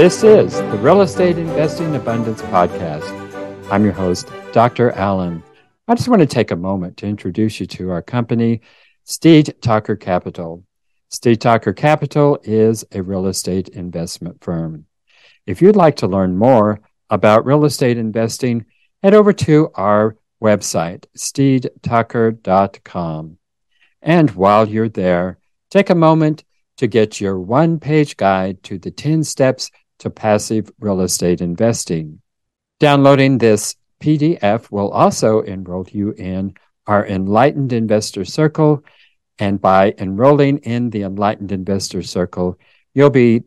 This is the Real Estate Investing Abundance Podcast. I'm your host, Dr. Allen. I just want to take a moment to introduce you to our company, Steed Talker Capital. Steed Talker Capital is a real estate investment firm. If you'd like to learn more about real estate investing, head over to our website, steedtalker.com. And while you're there, take a moment to get your one page guide to the 10 steps to passive real estate investing. Downloading this PDF will also enroll you in our Enlightened Investor Circle. And by enrolling in the Enlightened Investor Circle, you'll be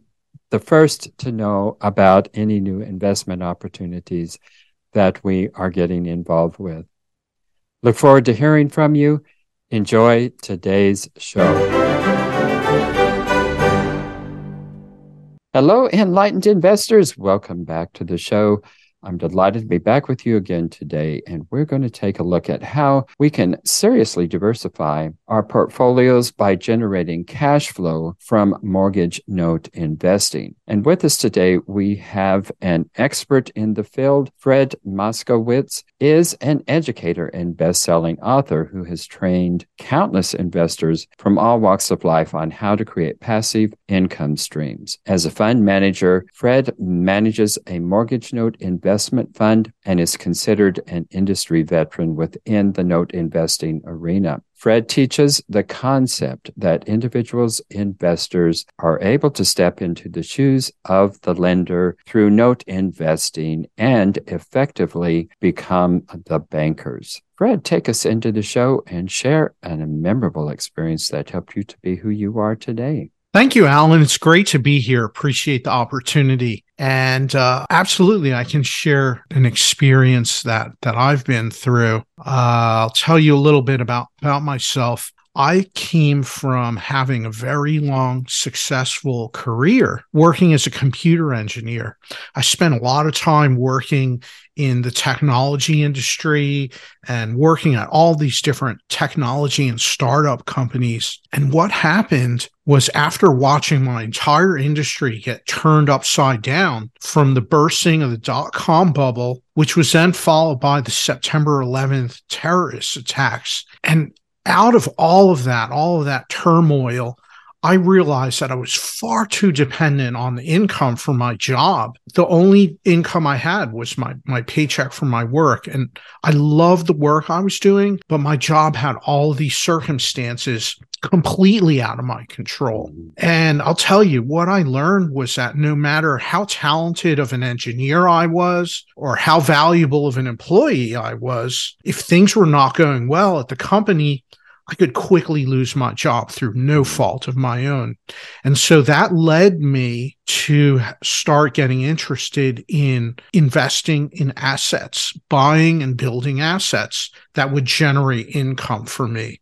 the first to know about any new investment opportunities that we are getting involved with. Look forward to hearing from you. Enjoy today's show. Hello, enlightened investors. Welcome back to the show. I'm delighted to be back with you again today, and we're going to take a look at how we can seriously diversify our portfolios by generating cash flow from mortgage note investing. And with us today, we have an expert in the field. Fred Moskowitz is an educator and best-selling author who has trained countless investors from all walks of life on how to create passive income streams. As a fund manager, Fred manages a mortgage note investment investment fund and is considered an industry veteran within the note investing arena. Fred teaches the concept that individuals investors are able to step into the shoes of the lender through note investing and effectively become the bankers. Fred, take us into the show and share a memorable experience that helped you to be who you are today. Thank you, Alan. It's great to be here. Appreciate the opportunity. And uh, absolutely, I can share an experience that that I've been through. Uh, I'll tell you a little bit about about myself. I came from having a very long, successful career working as a computer engineer. I spent a lot of time working in the technology industry and working at all these different technology and startup companies. And what happened was after watching my entire industry get turned upside down from the bursting of the dot com bubble, which was then followed by the September 11th terrorist attacks. And out of all of that, all of that turmoil, I realized that I was far too dependent on the income from my job. The only income I had was my my paycheck from my work and I loved the work I was doing, but my job had all these circumstances completely out of my control. Mm-hmm. And I'll tell you what I learned was that no matter how talented of an engineer I was or how valuable of an employee I was, if things were not going well at the company, I could quickly lose my job through no mm-hmm. fault of my own. And so that led me to start getting interested in investing in assets, buying and building assets that would generate income for me.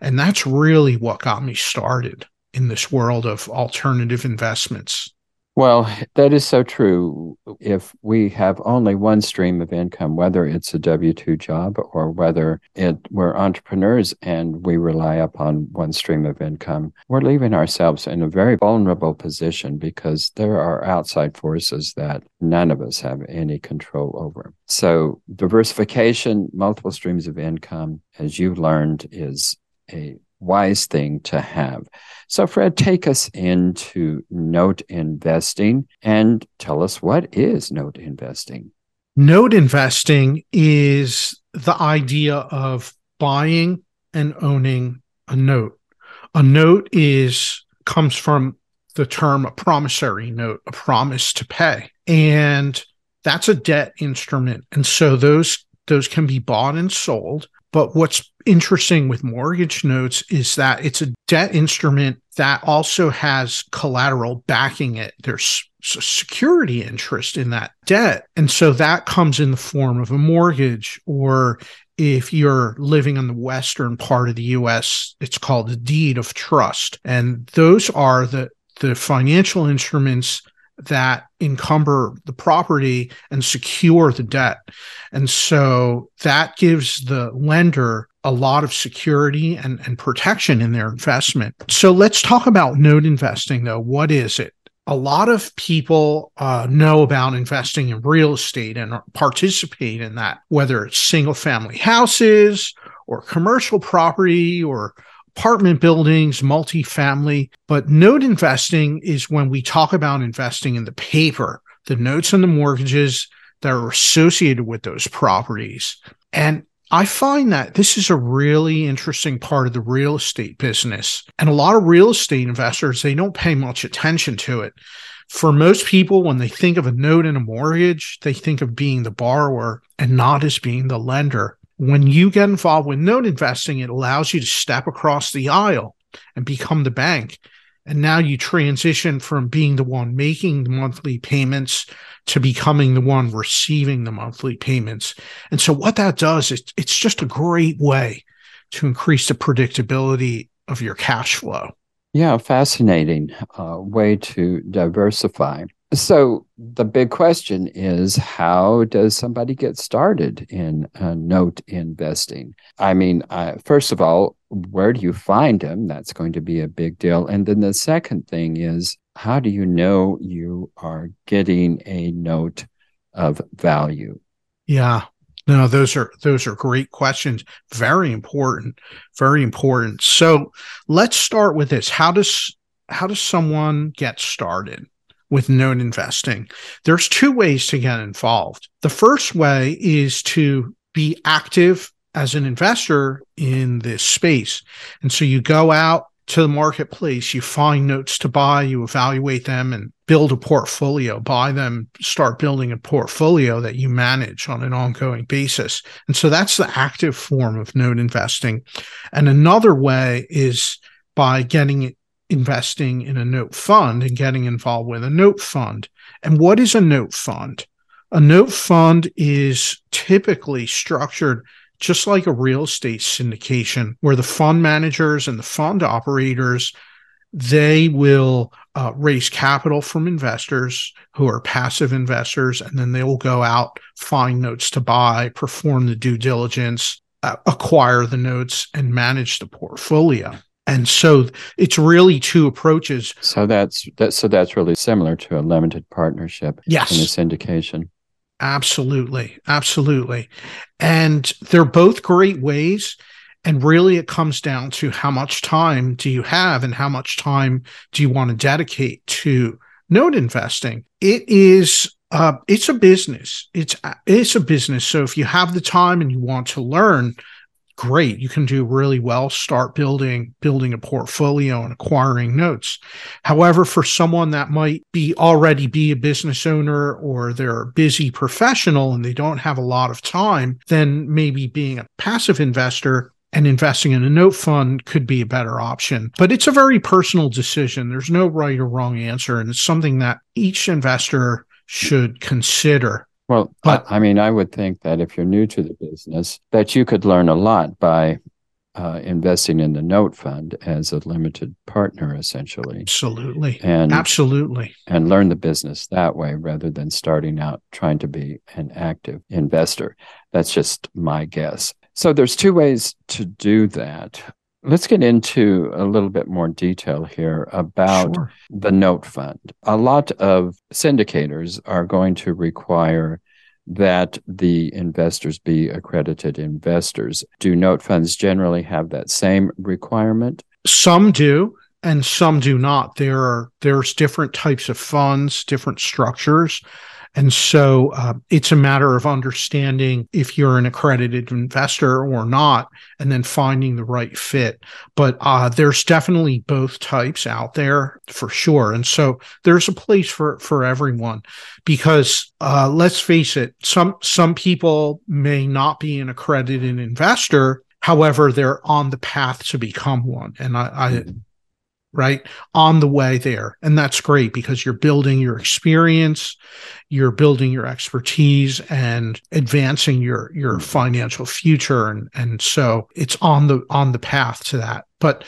And that's really what got me started in this world of alternative investments. Well, that is so true. If we have only one stream of income, whether it's a W 2 job or whether it, we're entrepreneurs and we rely upon one stream of income, we're leaving ourselves in a very vulnerable position because there are outside forces that none of us have any control over. So, diversification, multiple streams of income, as you learned, is a wise thing to have. So, Fred, take us into note investing and tell us what is note investing. Note investing is the idea of buying and owning a note. A note is comes from the term a promissory note, a promise to pay. And that's a debt instrument. And so those those can be bought and sold. But what's interesting with mortgage notes is that it's a debt instrument that also has collateral backing it. There's a security interest in that debt. And so that comes in the form of a mortgage, or if you're living in the western part of the US, it's called a deed of trust. And those are the, the financial instruments that encumber the property and secure the debt. And so that gives the lender a lot of security and, and protection in their investment. So let's talk about note investing though. What is it? a lot of people uh, know about investing in real estate and participate in that, whether it's single family houses or commercial property or apartment buildings, multifamily. But note investing is when we talk about investing in the paper, the notes and the mortgages that are associated with those properties. And I find that this is a really interesting part of the real estate business. And a lot of real estate investors, they don't pay much attention to it. For most people, when they think of a note and a mortgage, they think of being the borrower and not as being the lender. When you get involved with note investing, it allows you to step across the aisle and become the bank and now you transition from being the one making the monthly payments to becoming the one receiving the monthly payments. And so what that does is it's just a great way to increase the predictability of your cash flow. Yeah, fascinating uh, way to diversify. So the big question is how does somebody get started in uh, note investing? I mean, uh, first of all, where do you find them? That's going to be a big deal. And then the second thing is how do you know you are getting a note of value? Yeah. No, those are those are great questions. Very important. Very important. So let's start with this. How does how does someone get started? With note investing. There's two ways to get involved. The first way is to be active as an investor in this space. And so you go out to the marketplace, you find notes to buy, you evaluate them and build a portfolio, buy them, start building a portfolio that you manage on an ongoing basis. And so that's the active form of note investing. And another way is by getting investing in a note fund and getting involved with a note fund. And what is a note fund? A note fund is typically structured just like a real estate syndication where the fund managers and the fund operators they will uh, raise capital from investors who are passive investors and then they will go out find notes to buy perform the due diligence uh, acquire the notes and manage the portfolio and so it's really two approaches. So that's that. So that's really similar to a limited partnership. Yes. In a syndication. Absolutely, absolutely, and they're both great ways. And really, it comes down to how much time do you have, and how much time do you want to dedicate to note investing. It is uh, it's a business. It's it's a business. So if you have the time and you want to learn, great you can do really well start building building a portfolio and acquiring notes however for someone that might be already be a business owner or they're a busy professional and they don't have a lot of time then maybe being a passive investor and investing in a note fund could be a better option. But it's a very personal decision. There's no right or wrong answer. And it's something that each investor should consider well, but, I, I, mean, I would think that if you're new to the business, that you could learn a lot by uh, investing in the note fund as a limited partner, essentially. Absolutely, and absolutely, and learn the business that way rather than starting out trying to be an active investor. That's just my guess. So there's two ways to do that. Let's get into a little bit more detail here about sure. the note fund. A lot of syndicators are going to require that the investors be accredited investors. Do note funds generally have that same requirement? Some do and some do not. There are there's different types of funds, different structures. And so uh, it's a matter of understanding if you're an accredited investor or not, and then finding the right fit. But uh, there's definitely both types out there for sure. And so there's a place for, for everyone because uh, let's face it, some, some people may not be an accredited investor. However, they're on the path to become one. And I, I mm-hmm right on the way there. And that's great because you're building your experience you're building your expertise and advancing your your financial future. And and so it's on the on the path to that. But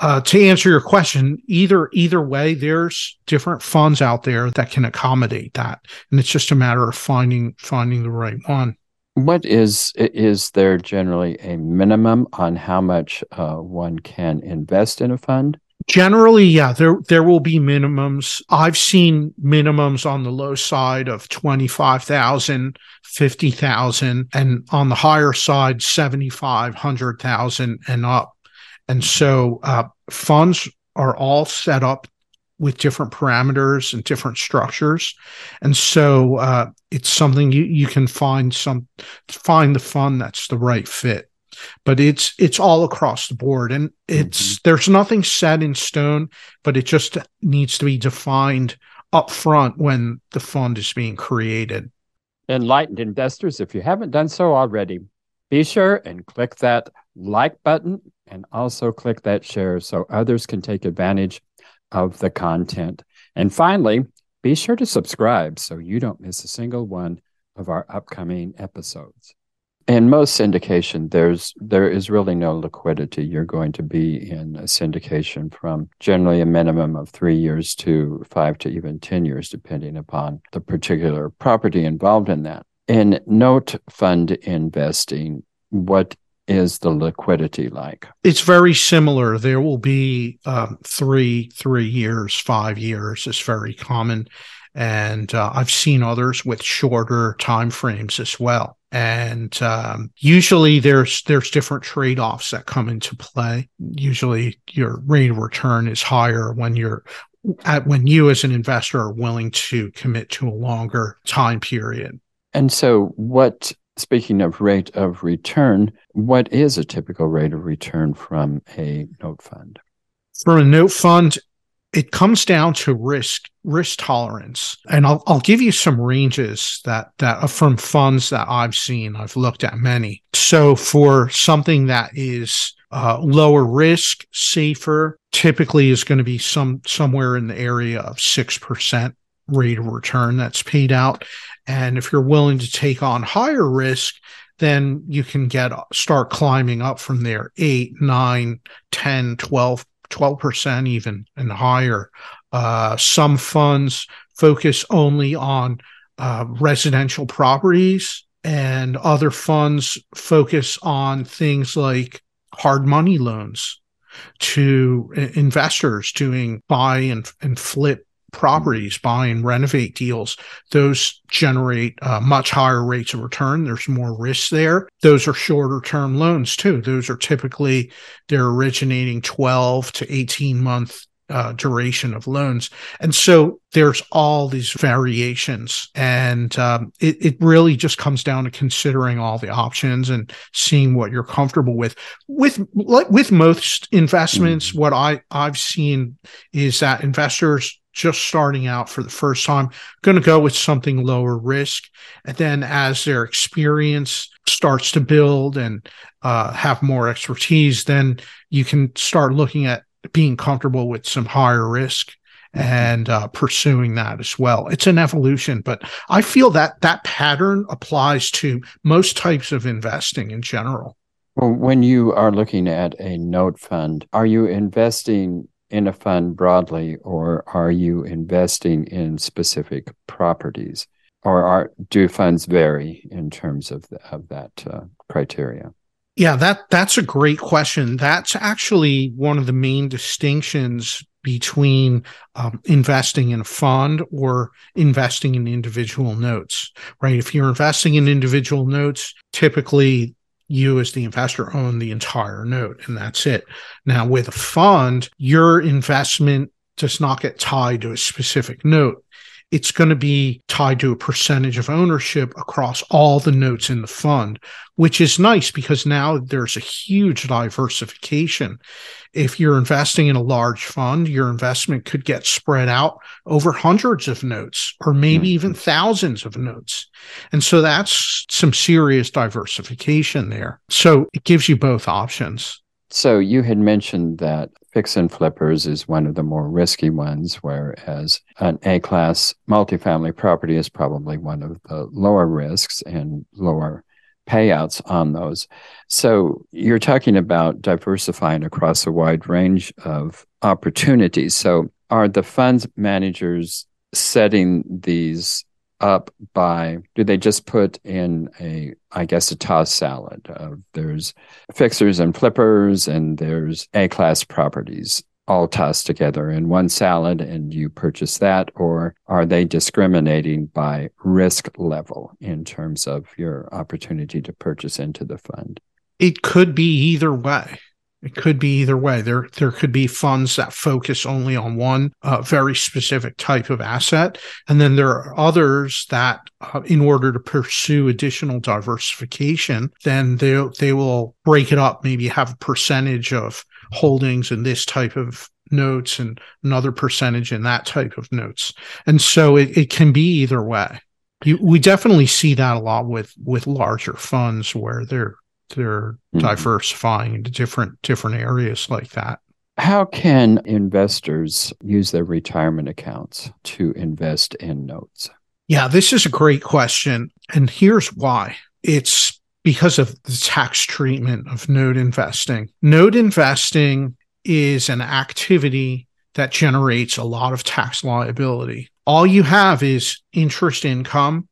uh, to answer your question either either way there's different funds out there that can accommodate that. And it's just a matter of finding finding the right one. What is is there generally a minimum on how much uh, one can invest in a fund Generally, yeah, there there will be minimums. I've seen minimums on the low side of 25,000, 50,000 and on the higher side 75, 100,000 and up. And so uh, funds are all set up with different parameters and different structures. And so uh, it's something you, you can find some find the fund that's the right fit but it's it's all across the board. And it's mm-hmm. there's nothing set in stone but it just needs to be defined up front when the fund is being created. Enlightened investors if you haven't done so already be sure and click that like button and also click that share so others can take advantage of the content. And finally be sure to subscribe so you don't miss a single one of our upcoming episodes in most syndication there's there is really no liquidity. You're going to be in a syndication from generally a minimum of three years to five to even ten years depending upon the particular property involved in that. In note fund investing what is the liquidity like? It's very similar. There will be um, three three years five years is very common. And uh, i've seen others with shorter time frames as well and um, usually there's there's different trade-offs that come into play. Usually your rate of return is higher when you're at when you as an investor are willing to commit to a longer time period. And so what speaking of rate of return what is a typical rate of return from a note fund? For a note fund it comes down to risk risk tolerance. And I'll, I'll give you some ranges that that are from funds that i've seen. I've looked at many. So for something that is uh, lower risk safer typically is going to be some somewhere in the area of 6% rate of return that's paid out. And if you're willing to take on higher risk then you can get start climbing up from there. 8 9 10 12 12% even and higher. Uh, some funds focus only on uh, residential properties, and other funds focus on things like hard money loans to investors doing buy and, and flip properties, buy and renovate deals, those generate uh, much higher rates of return. There's more risk there. Those are shorter term loans too. Those are typically they're originating 12 to 18 month uh, duration of loans. And so there's all these variations. And um, it, it really just comes down to considering all the options and seeing what you're comfortable with. With like with most investments, mm-hmm. what I, I've seen is that investors just starting out for the first time going to go with something lower risk. And then as their experience starts to build and uh, have more expertise then you can start looking at being comfortable with some higher risk and uh, pursuing that as well. It's an evolution but i feel that that pattern applies to most types of investing in general. Well, when you are looking at a note fund, are you investing in a fund broadly, or are you investing in specific properties, or are do funds vary in terms of the, of that uh, criteria? Yeah, that that's a great question. That's actually one of the main distinctions between um, investing in a fund or investing in individual notes, right? If you're investing in individual notes, typically you as the investor own the entire note and that's it. Now with a fund, your investment does not get tied to a specific note it's going to be tied to a percentage of ownership across all the notes in the fund, which is nice because now there's a huge diversification. If you're investing in a large fund, your investment could get spread out over hundreds of notes or maybe mm-hmm. even thousands of notes. And so that's some serious diversification there. So it gives you both options. So you had mentioned that fix and flippers is one of the more risky ones, whereas an A class multifamily property is probably one of the lower risks and lower payouts on those. So you're talking about diversifying across a wide range of opportunities. So are the funds managers setting these up by do they just put in a i guess a toss salad uh, there's fixers and flippers and there's a class properties all tossed together in one salad and you purchase that? Or are they discriminating by risk level in terms of your opportunity to purchase into the fund? It could be either way. It could be either way. There, there could be funds that focus only on one uh, very specific type of asset, and then there are others that, uh, in order to pursue additional diversification, then they they will break it up. Maybe have a percentage of holdings in this type of notes and another percentage in that type of notes. And so it, it can be either way. You, we definitely see that a lot with with larger funds where they're they're mm-hmm. diversifying into different different areas like that. How can investors use their retirement accounts to invest in notes? Yeah, this is a great question. And here's why. It's because of the tax treatment of note investing. Note investing is an activity that generates a lot of tax liability. All you have is interest income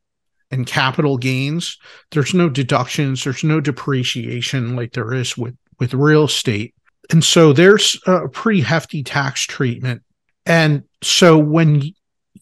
and capital gains. There's no deductions, there's no depreciation like there is with, with real estate. And so there's a pretty hefty tax treatment. And so when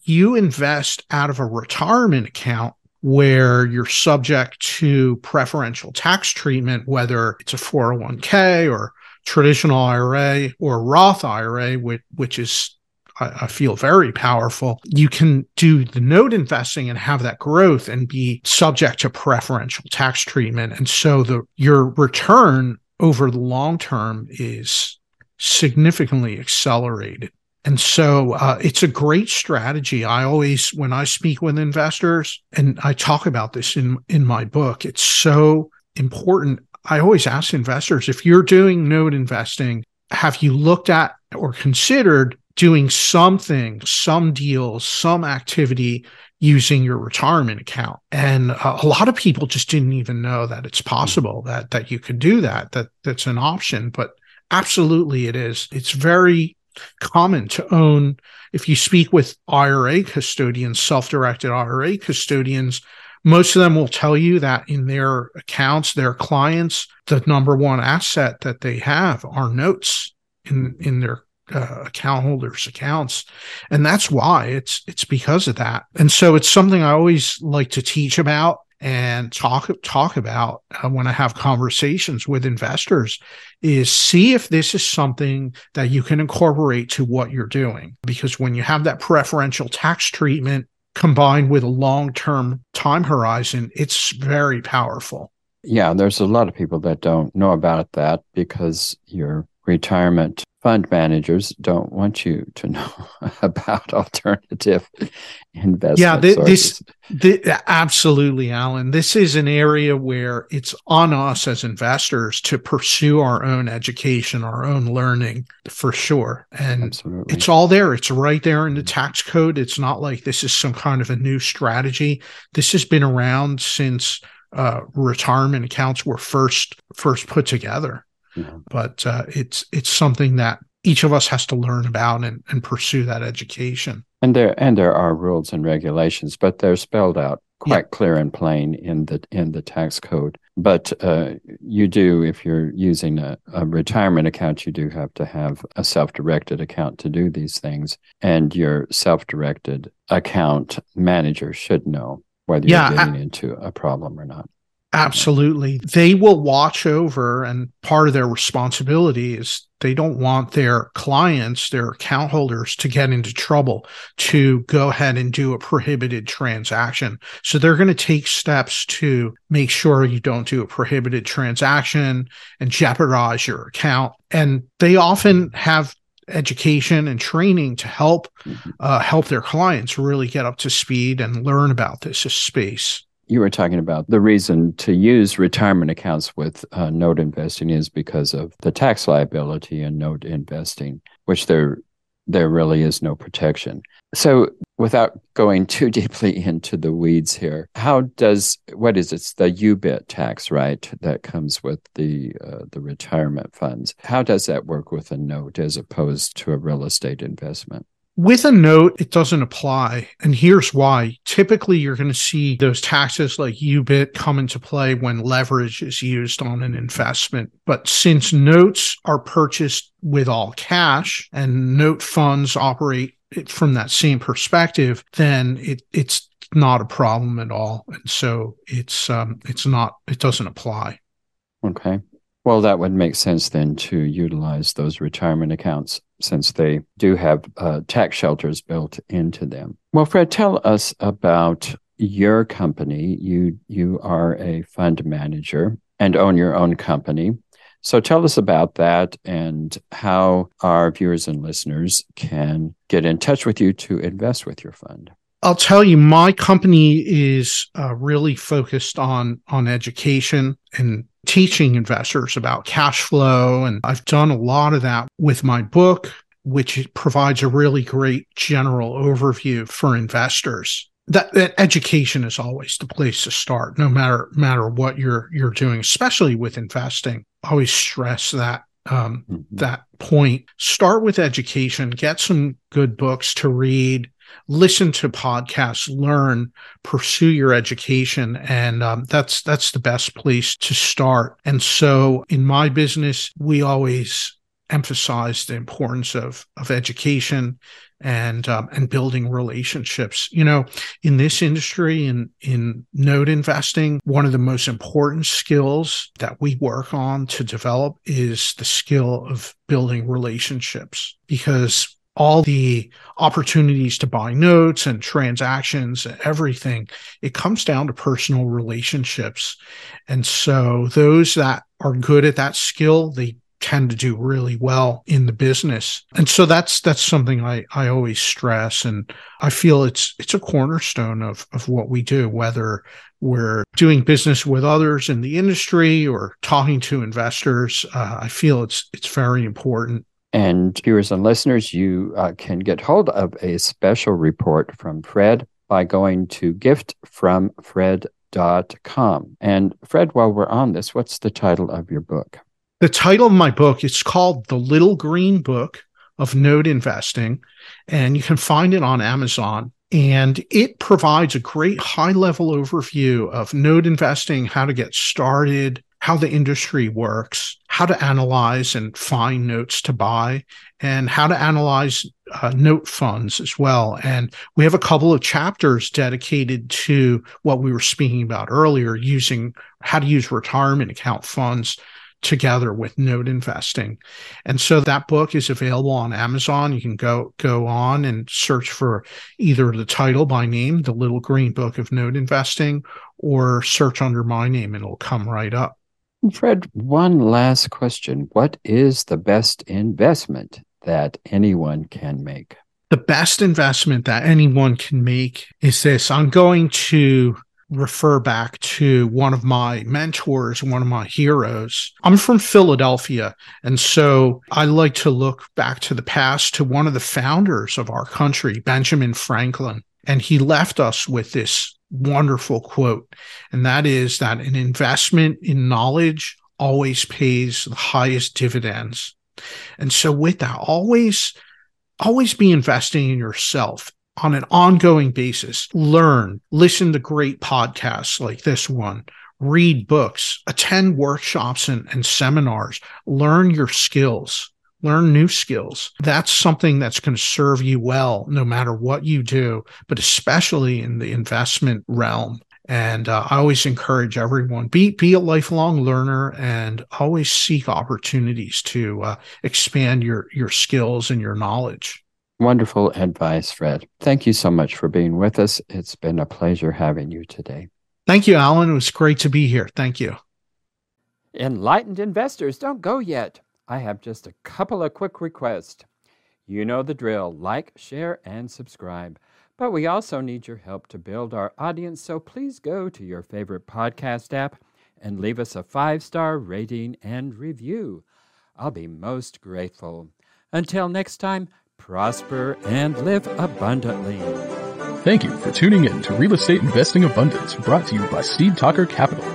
you invest out of a retirement account, where you're subject to preferential tax treatment, whether it's a 401k or traditional IRA or Roth IRA, which, which is I, feel very powerful. You can do the note investing and have that growth and be subject to preferential tax treatment. And so the your return over the long term is significantly accelerated. And so uh, it's a great strategy. I always, when I speak with investors, and I talk about this in in my book, it's so important. I always ask investors if you're doing note investing, have you looked at or considered doing something, some deal, some activity using your retirement account? And uh, a lot of people just didn't even know that it's possible that that you could do that. That that's an option, but absolutely it is. It's very common to own. If you speak with IRA custodians, self directed IRA custodians, most of them will tell you that in their accounts, their clients, the number one asset that they have are notes in, in their uh, account holders accounts. And that's why it's it's because of that. And so it's something i always like to teach about and talk talk about uh, when I have conversations with investors is see if this is something that you can incorporate to what you're doing. Because when you have that preferential tax treatment combined with a long-term time horizon it's very powerful. Yeah there's a lot of people that don't know about that because your retirement fund managers don't want you to know about alternative investment yeah th- this, this, absolutely alan. This is an area where it's on us as investors to pursue our own education our own learning for sure. And absolutely. it's all there. It's right there in the tax code. It's not like this is some kind of a new strategy. This has been around since uh, retirement accounts were first first put together but uh, it's it's something that each of us has to learn about and, and pursue that education. And there and there are rules and regulations, but they're spelled out quite yeah. clear and plain in the in the tax code. But uh, you do, if you're using a, a, retirement account, you do have to have a self-directed account to do these things, and your self-directed account manager should know whether yeah, you're getting I, into a problem or not. Absolutely. They will watch over, and part of their responsibility is they don't want their clients, their account holders, to get into trouble to go ahead and do a prohibited transaction. So they're going to take steps to make sure you don't do a prohibited transaction and jeopardize your account. And they often have education and training to help uh, help their clients really get up to speed and learn about this space you were talking about the reason to use retirement accounts with uh, note investing is because of the tax liability in note investing, which there there really is no protection. So, without going too deeply into the weeds here, how does what is it? It's the UBIT tax, right? That comes with the uh, the retirement funds. How does that work with a note as opposed to a real estate investment? With a note, it doesn't apply. And here's why. Typically, you're going to see those taxes like UBIT come into play when leverage is used on an investment. But since notes are purchased with all cash and note funds operate from that same perspective, then it, it's not a problem at all. And so it's, um, it's not, it doesn't apply. Okay. Well, that would make sense then to utilize those retirement accounts since they do have uh, tax shelters built into them. Well, Fred, tell us about your company. You you are a fund manager and own your own company. So tell us about that and how our viewers and listeners can get in touch with you to invest with your fund. I'll tell you, my company is uh, really focused on on education and teaching investors about cash flow. And I've done a lot of that with my book, which provides a really great general overview for investors. That, that education is always the place to start, no matter matter what you're you're doing, especially with investing. I always stress that um, mm-hmm. that point. Start with education. Get some good books to read listen to podcasts, learn, pursue your education, and um, that's that's the best place to start. And so, in my business, we always emphasize the importance of of education and um, and building relationships. You know, in this industry, in in note investing, one of the most important skills that we work on to develop is the skill of building relationships because all the opportunities to buy notes and transactions and everything, it comes down to personal relationships. And so those that are good at that skill, they tend to do really well in the business. And so that's that's something I, I always stress and I feel it's it's a cornerstone of of what we do, whether we're doing business with others in the industry or talking to investors. Uh, I feel it's it's very important and viewers and listeners, you uh, can get hold of a special report from Fred by going to giftfromfred.com. And Fred, while we're on this, what's the title of your book? The title of my book is called The Little Green Book of Note Investing, and you can find it on Amazon. And it provides a great high level overview of note investing, how to get started, how the industry works, how to analyze and find notes to buy, and how to analyze uh, note funds as well. And we have a couple of chapters dedicated to what we were speaking about earlier, using how to use retirement account funds together with note investing. And so that book is available on Amazon. You can go go on and search for either the title by name, The Little Green Book of Note Investing, or search under my name and it'll come right up. Fred, one last question. What is the best investment that anyone can make? The best investment that anyone can make is this. I'm going to refer back to one of my mentors, one of my heroes. I'm from Philadelphia. And so I like to look back to the past to one of the founders of our country, Benjamin Franklin. And he left us with this wonderful quote, and that is that an investment in knowledge always pays the highest dividends. And so with that, always, always be investing in yourself on an ongoing basis. Learn, listen to great podcasts like this one, read books, attend workshops and, and seminars, learn your skills learn new skills. That's something that's going to serve you well no matter what you do, but especially in the investment realm. And uh, I always encourage everyone be be a lifelong learner and always seek opportunities to uh, expand your your skills and your knowledge. Wonderful advice, Fred. Thank you so much for being with us. It's been a pleasure having you today. Thank you, Alan. It was great to be here. Thank you. Enlightened investors, don't go yet. I have just a couple of quick requests. You know the drill like, share, and subscribe. But we also need your help to build our audience, so please go to your favorite podcast app and leave us a five star rating and review. I'll be most grateful. Until next time, prosper and live abundantly. Thank you for tuning in to Real Estate Investing Abundance, brought to you by Steed Talker Capital